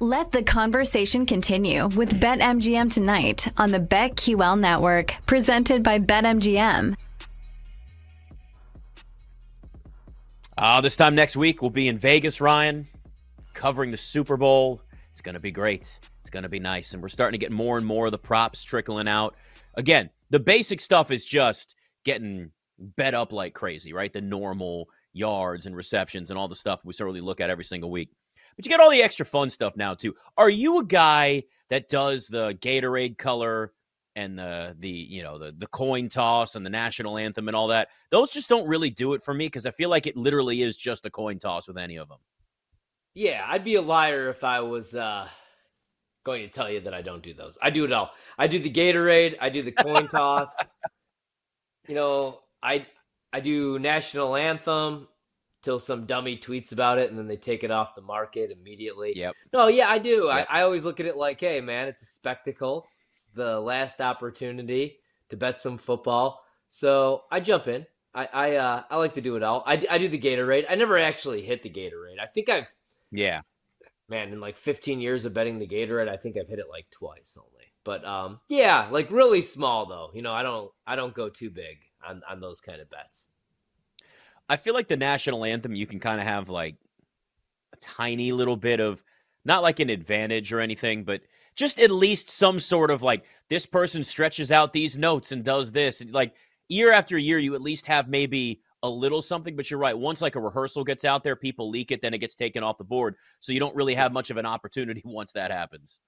Let the conversation continue with BetMGM tonight on the BetQL network, presented by BetMGM. Uh, this time next week, we'll be in Vegas, Ryan, covering the Super Bowl. It's going to be great. It's going to be nice. And we're starting to get more and more of the props trickling out. Again, the basic stuff is just getting bet up like crazy, right? The normal yards and receptions and all the stuff we certainly look at every single week. But you get all the extra fun stuff now too. Are you a guy that does the Gatorade color and the the you know the the coin toss and the national anthem and all that? Those just don't really do it for me because I feel like it literally is just a coin toss with any of them. Yeah, I'd be a liar if I was uh going to tell you that I don't do those. I do it all. I do the Gatorade, I do the coin toss. You know, I I do national anthem till some dummy tweets about it and then they take it off the market immediately. Yep. No, yeah, I do. Yep. I, I always look at it like, hey, man, it's a spectacle. It's the last opportunity to bet some football. So I jump in. I I, uh, I like to do it all. I, I do the Gatorade. I never actually hit the Gatorade. I think I've, Yeah. man, in like 15 years of betting the Gatorade, I think I've hit it like twice only. But um, yeah, like really small though. You know, I don't I don't go too big on on those kind of bets. I feel like the national anthem, you can kind of have like a tiny little bit of not like an advantage or anything, but just at least some sort of like this person stretches out these notes and does this. And like year after year, you at least have maybe a little something. But you're right. Once like a rehearsal gets out there, people leak it, then it gets taken off the board. So you don't really have much of an opportunity once that happens.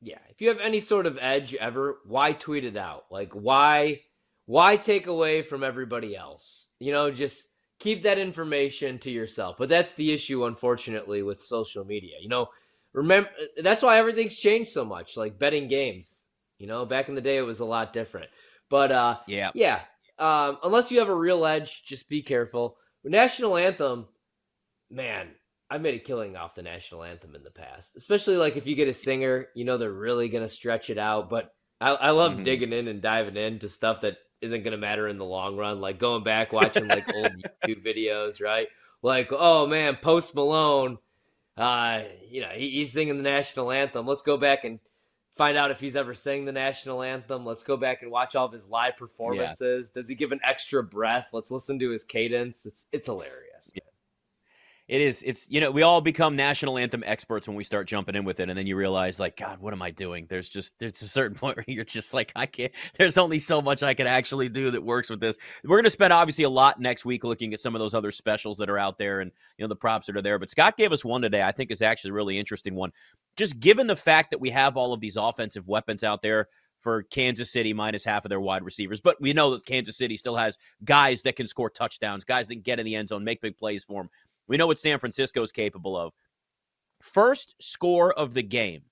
Yeah, if you have any sort of edge ever, why tweet it out? Like why why take away from everybody else? You know, just keep that information to yourself. But that's the issue unfortunately with social media. You know, remember that's why everything's changed so much, like betting games. You know, back in the day it was a lot different. But uh Yeah. yeah, um, unless you have a real edge, just be careful. National anthem, man, I've made a killing off the national anthem in the past, especially like if you get a singer, you know they're really gonna stretch it out. But I, I love Mhm. digging in and diving into stuff that isn't gonna matter in the long run, like going back watching like old YouTube videos, right? Like, oh man, Post Malone, uh, you know, he, he's singing the national anthem. Let's go back and find out if he's ever sang the national anthem. Let's go back and watch all of his live performances. Does he give an extra breath? Let's listen to his cadence. It's it's hilarious. man. It is. It's you know we all become national anthem experts when we start jumping in with it, and then you realize like God, what am I doing? There's just there's a certain point where you're just like I can't. There's only so much I can actually do that works with this. We're gonna spend obviously a lot next week looking at some of those other specials that are out there, and you know the props that are there. But Scott gave us one today. I think is actually a really interesting one. Just given the fact that we have all of these offensive weapons out there for Kansas City minus half of their wide receivers, but we know that Kansas City still has guys that can score touchdowns, guys that can get in the end zone, make big plays for them. We know what San Francisco is capable of. First score of the game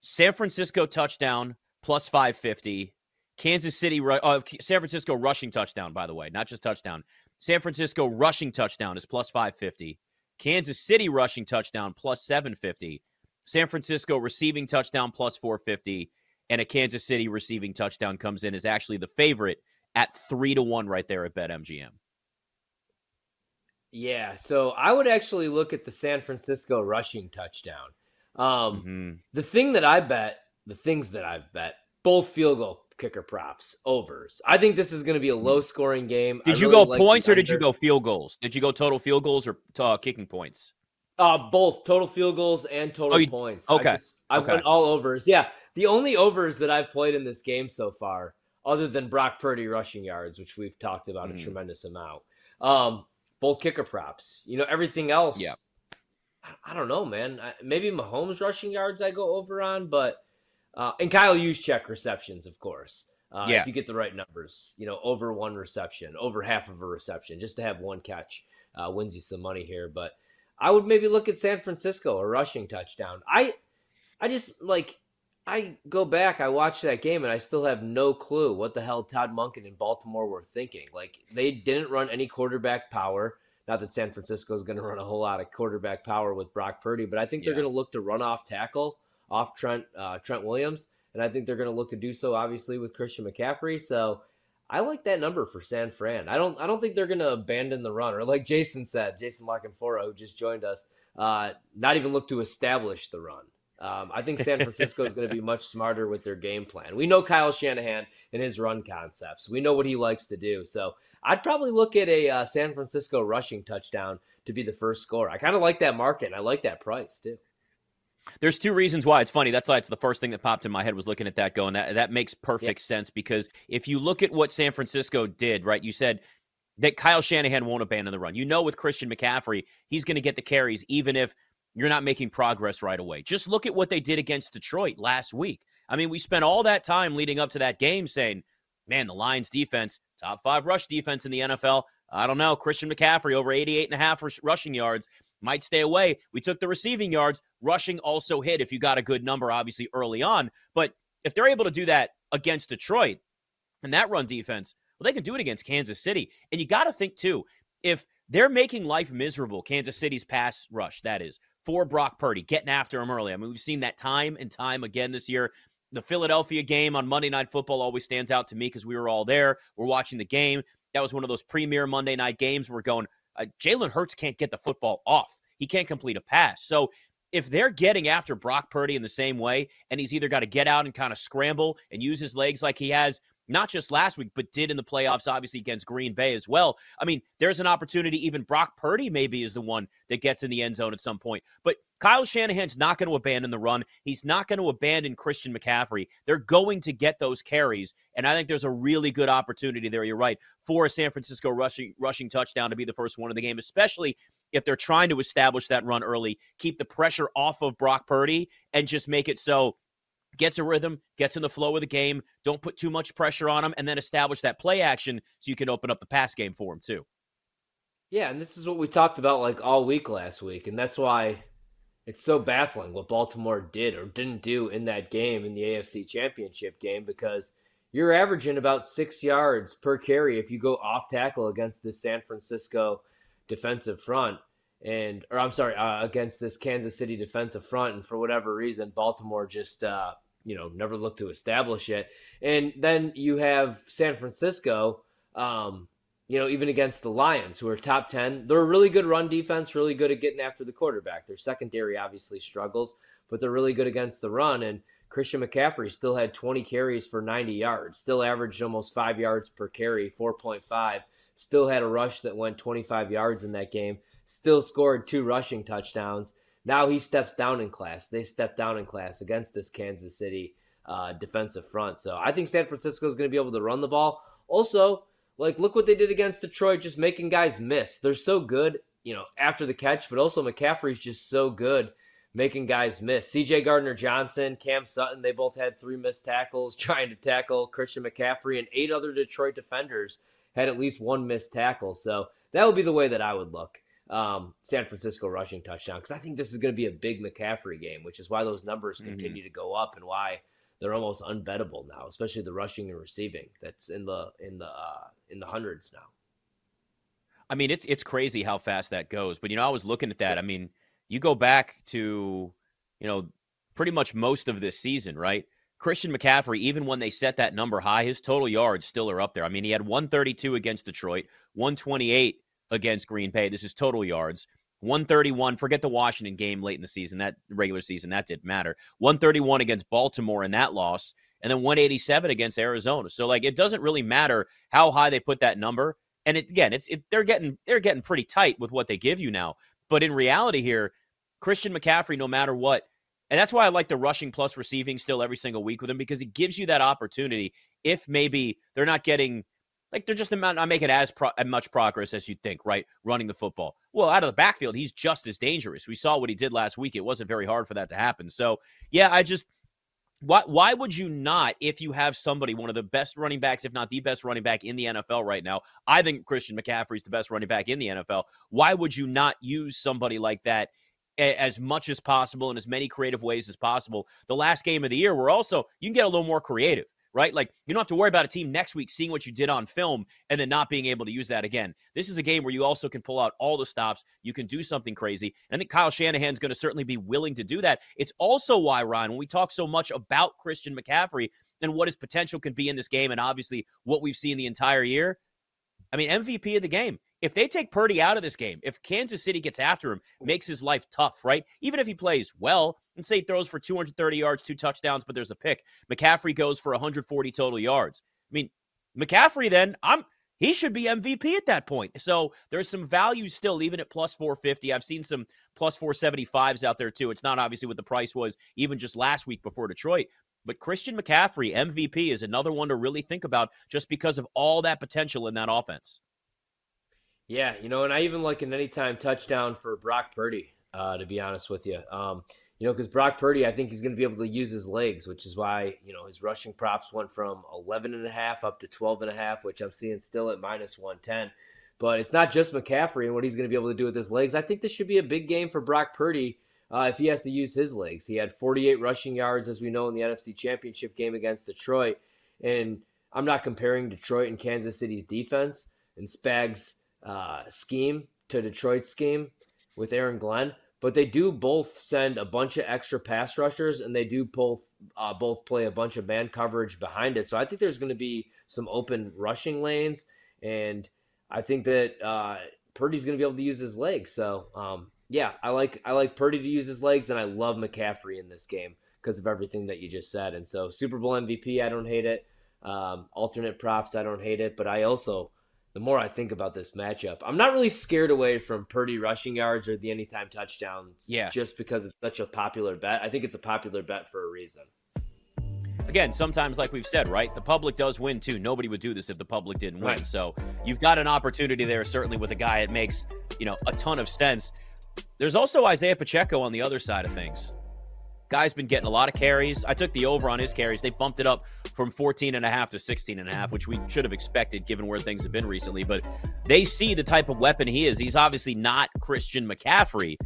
San Francisco touchdown plus 550. Kansas City, uh, San Francisco rushing touchdown, by the way, not just touchdown. San Francisco rushing touchdown is plus 550. Kansas City rushing touchdown plus 750. San Francisco receiving touchdown plus 450. And a Kansas City receiving touchdown comes in as actually the favorite at three to one right there at BetMGM. Yeah, so I would actually look at the San Francisco rushing touchdown. Um, Mhm. The thing that I bet, the things that I've bet, both field goal kicker props, overs. I think this is going to be a low scoring game. I Did you really go points or did you go field goals? Did you go total field goals or uh, kicking points? Uh, both total field goals and total Oh, you- points. okay, I just, I've okay. went all overs. Yeah, the only overs that I've played in this game so far, other than Brock Purdy rushing yards, which we've talked about Mhm. a tremendous amount, um, both kicker props. You know, everything else. Yeah. I, I don't know, man. I, maybe Mahomes rushing yards I go over on, but uh, and Kyle Juszczyk receptions, of course. Uh, Yeah. If you get the right numbers, you know, over one reception, over half of a reception, just to have one catch uh, wins you some money here. But I would maybe look at San Francisco, a rushing touchdown. I, I just like I go back, I watch that game, and I still have no clue what the hell Todd Monken and Baltimore were thinking. Like they didn't run any quarterback power. Not that San Francisco is going to run a whole lot of quarterback power with Brock Purdy, but I think they're Yeah. going to look to run off tackle off Trent uh, Trent Williams, and I think they're going to look to do so obviously with Christian McCaffrey. So I like that number for San Fran. I don't I don't think they're going to abandon the run or like Jason said, Jason La Canfora who just joined us, uh, not even look to establish the run. Um, I think San Francisco is going to be much smarter with their game plan. We know Kyle Shanahan and his run concepts. We know what he likes to do. So I'd probably look at a uh, San Francisco rushing touchdown to be the first score. I kind of like that market. And I like that price too. There's two reasons why it's funny. That's why it's the first thing that popped in my head was looking at that going. That that makes perfect sense because if you look at what San Francisco did, right? You said that Kyle Shanahan won't abandon the run. You know, with Christian McCaffrey, he's going to get the carries even if you're not making progress right away. Just look at what they did against Detroit last week. I mean, we spent all that time leading up to that game saying, man, the Lions defense, top five rush defense in the NFL. I don't know. Christian McCaffrey over 88 and a half rushing yards might stay away. We took the receiving yards. Rushing also hit if you got a good number, obviously, early on. But if they're able to do that against Detroit and that run defense, well, they can do it against Kansas City. And you got to think, too, if they're making life miserable, Kansas City's pass rush, that is, for Brock Purdy, getting after him early. I mean, we've seen that time and time again this year. The Philadelphia game on Monday Night Football always stands out to me because we were all there. We're watching the game. That was one of those premier Monday night games. We're going, uh, Jalen Hurts can't get the football off. He can't complete a pass. So if they're getting after Brock Purdy in the same way, and he's either got to get out and kind of scramble and use his legs like he has not just last week, but did in the playoffs, obviously against Green Bay as well. I mean, there's an opportunity. Even Brock Purdy maybe is the one that gets in the end zone at some point. But Kyle Shanahan's not going to abandon the run. He's not going to abandon Christian McCaffrey. They're going to get those carries, and I think there's a really good opportunity there. You're right for a San Francisco rushing rushing touchdown to be the first one of the game, especially if they're trying to establish that run early, keep the pressure off of Brock Purdy, and just make it so gets a rhythm, gets in the flow of the game. Don't put too much pressure on him, and then establish that play action so you can open up the pass game for him too. Yeah, and this is what we talked about like all week last week, and that's why it's so baffling what Baltimore did or didn't do in that game in the AFC Championship game because you're averaging about six yards per carry if you go off tackle against the San Francisco defensive front and or I'm sorry, uh, against this Kansas City defensive front, and for whatever reason, Baltimore just uh, you know never looked to establish it. And then you have San Francisco, um, you know, even against the Lions, who are top ten, they're a really good run defense, really good at getting after the quarterback. Their secondary obviously struggles, but they're really good against the run. And Christian McCaffrey still had 20 carries for 90 yards, still averaged almost five yards per carry, 4.5. Still had a rush that went 25 yards in that game still scored two rushing touchdowns. Now he steps down in class. They step down in class against this Kansas City uh, defensive front. So I think San Francisco is going to be able to run the ball. Also, like look what they did against Detroit, just making guys miss. They're so good, you know, after the catch, but also McCaffrey's just so good making guys miss. CJ Gardner Johnson, Cam Sutton, they both had three missed tackles trying to tackle Christian McCaffrey, and eight other Detroit defenders had at least one missed tackle. So that would be the way that I would look um, San Francisco rushing touchdown because I think this is going to be a big McCaffrey game, which is why those numbers mm-hmm. continue to go up and why they're almost unbettable now, especially the rushing and receiving. That's in the in the uh, in the hundreds now. I mean, it's it's crazy how fast that goes. But you know, I was looking at that. I mean, you go back to you know pretty much most of this season, right? Christian McCaffrey, even when they set that number high, his total yards still are up there. I mean, he had 132 against Detroit, 128 against Green Bay. This is total yards. 131. Forget the Washington game late in the season, that regular season, that didn't matter. 131 against Baltimore in that loss, and then 187 against Arizona. So like it doesn't really matter how high they put that number. And it, again, it's it, they're getting they're getting pretty tight with what they give you now. But in reality, here, Christian McCaffrey, no matter what, and that's why I like the rushing plus receiving still every single week with him because it gives you that opportunity. If maybe they're not getting like they're just not making as pro- much progress as you'd think, right? Running the football. Well, out of the backfield, he's just as dangerous. We saw what he did last week. It wasn't very hard for that to happen. So, yeah, I just why why would you not if you have somebody one of the best running backs, if not the best running back in the NFL right now? I think Christian McCaffrey is the best running back in the NFL. Why would you not use somebody like that? as much as possible in as many creative ways as possible. The last game of the year, we're also you can get a little more creative right? Like you don't have to worry about a team next week seeing what you did on film and then not being able to use that again. This is a game where you also can pull out all the stops. You can do something crazy. And I think Kyle Shanahan's going to certainly be willing to do that. It's also why, Ryan, when we talk so much about Christian McCaffrey and what his potential can be in this game, and obviously what we've seen the entire year, I mean, MVP of the game. If they take Purdy out of this game, if Kansas City gets after him, makes his life tough, right? Even if he plays well and say he throws for 230 yards, two touchdowns, but there's a pick, McCaffrey goes for 140 total yards. I mean, McCaffrey then, I'm he should be MVP at that point. So there's some value still, even at plus 450. I've seen some plus 475s out there too. It's not obviously what the price was even just last week before Detroit. But Christian McCaffrey, MVP, is another one to really think about just because of all that potential in that offense. Yeah, you know, and I even like an anytime touchdown for Brock Purdy, uh, to be honest with you. Um, you know, because Brock Purdy, I think he's going to be able to use his legs, which is why, you know, his rushing props went from 11 and a half up to 12 and a half, which I'm seeing still at minus 110. But it's not just McCaffrey and what he's going to be able to do with his legs. I think this should be a big game for Brock Purdy uh, if he has to use his legs. He had 48 rushing yards, as we know, in the NFC Championship game against Detroit. And I'm not comparing Detroit and Kansas City's defense and Spags' uh, scheme to Detroit's scheme with Aaron Glenn but they do both send a bunch of extra pass rushers and they do both uh, both play a bunch of man coverage behind it. So I think there's going to be some open rushing lanes, and I think that uh, Purdy's going to be able to use his legs. So um, yeah, I like I like Purdy to use his legs, and I love McCaffrey in this game because of everything that you just said. And so Super Bowl MVP, I don't hate it. Um, alternate props, I don't hate it, but I also the more I think about this matchup, I'm not really scared away from Purdy rushing yards or the anytime touchdowns. Yeah. Just because it's such a popular bet. I think it's a popular bet for a reason. Again, sometimes, like we've said, right? The public does win too. Nobody would do this if the public didn't win. Right. So you've got an opportunity there, certainly with a guy. It makes, you know, a ton of sense. There's also Isaiah Pacheco on the other side of things. Guy's been getting a lot of carries. I took the over on his carries. They bumped it up from 14 and a half to 16 and a half, which we should have expected given where things have been recently. But they see the type of weapon he is. He's obviously not Christian McCaffrey,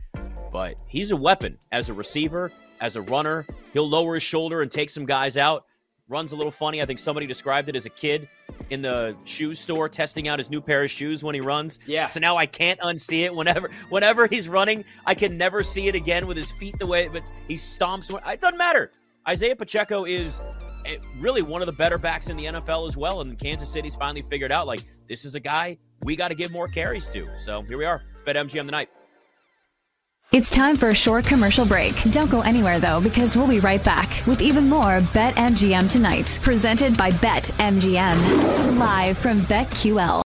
but he's a weapon as a receiver, as a runner. He'll lower his shoulder and take some guys out. Runs a little funny. I think somebody described it as a kid in the shoe store testing out his new pair of shoes when he runs. Yeah. So now I can't unsee it. Whenever whenever he's running, I can never see it again with his feet the way. But he stomps. It doesn't matter. Isaiah Pacheco is eh, really one of the better backs in the NFL as well. And Kansas City's finally figured out like this is a guy we got to give more carries to. So here we are. Bet MGM the night. It's time for a short commercial break. Don't go anywhere though, because we'll be right back with even more Bet MGM tonight, presented by Bet MGM, live from BetQL.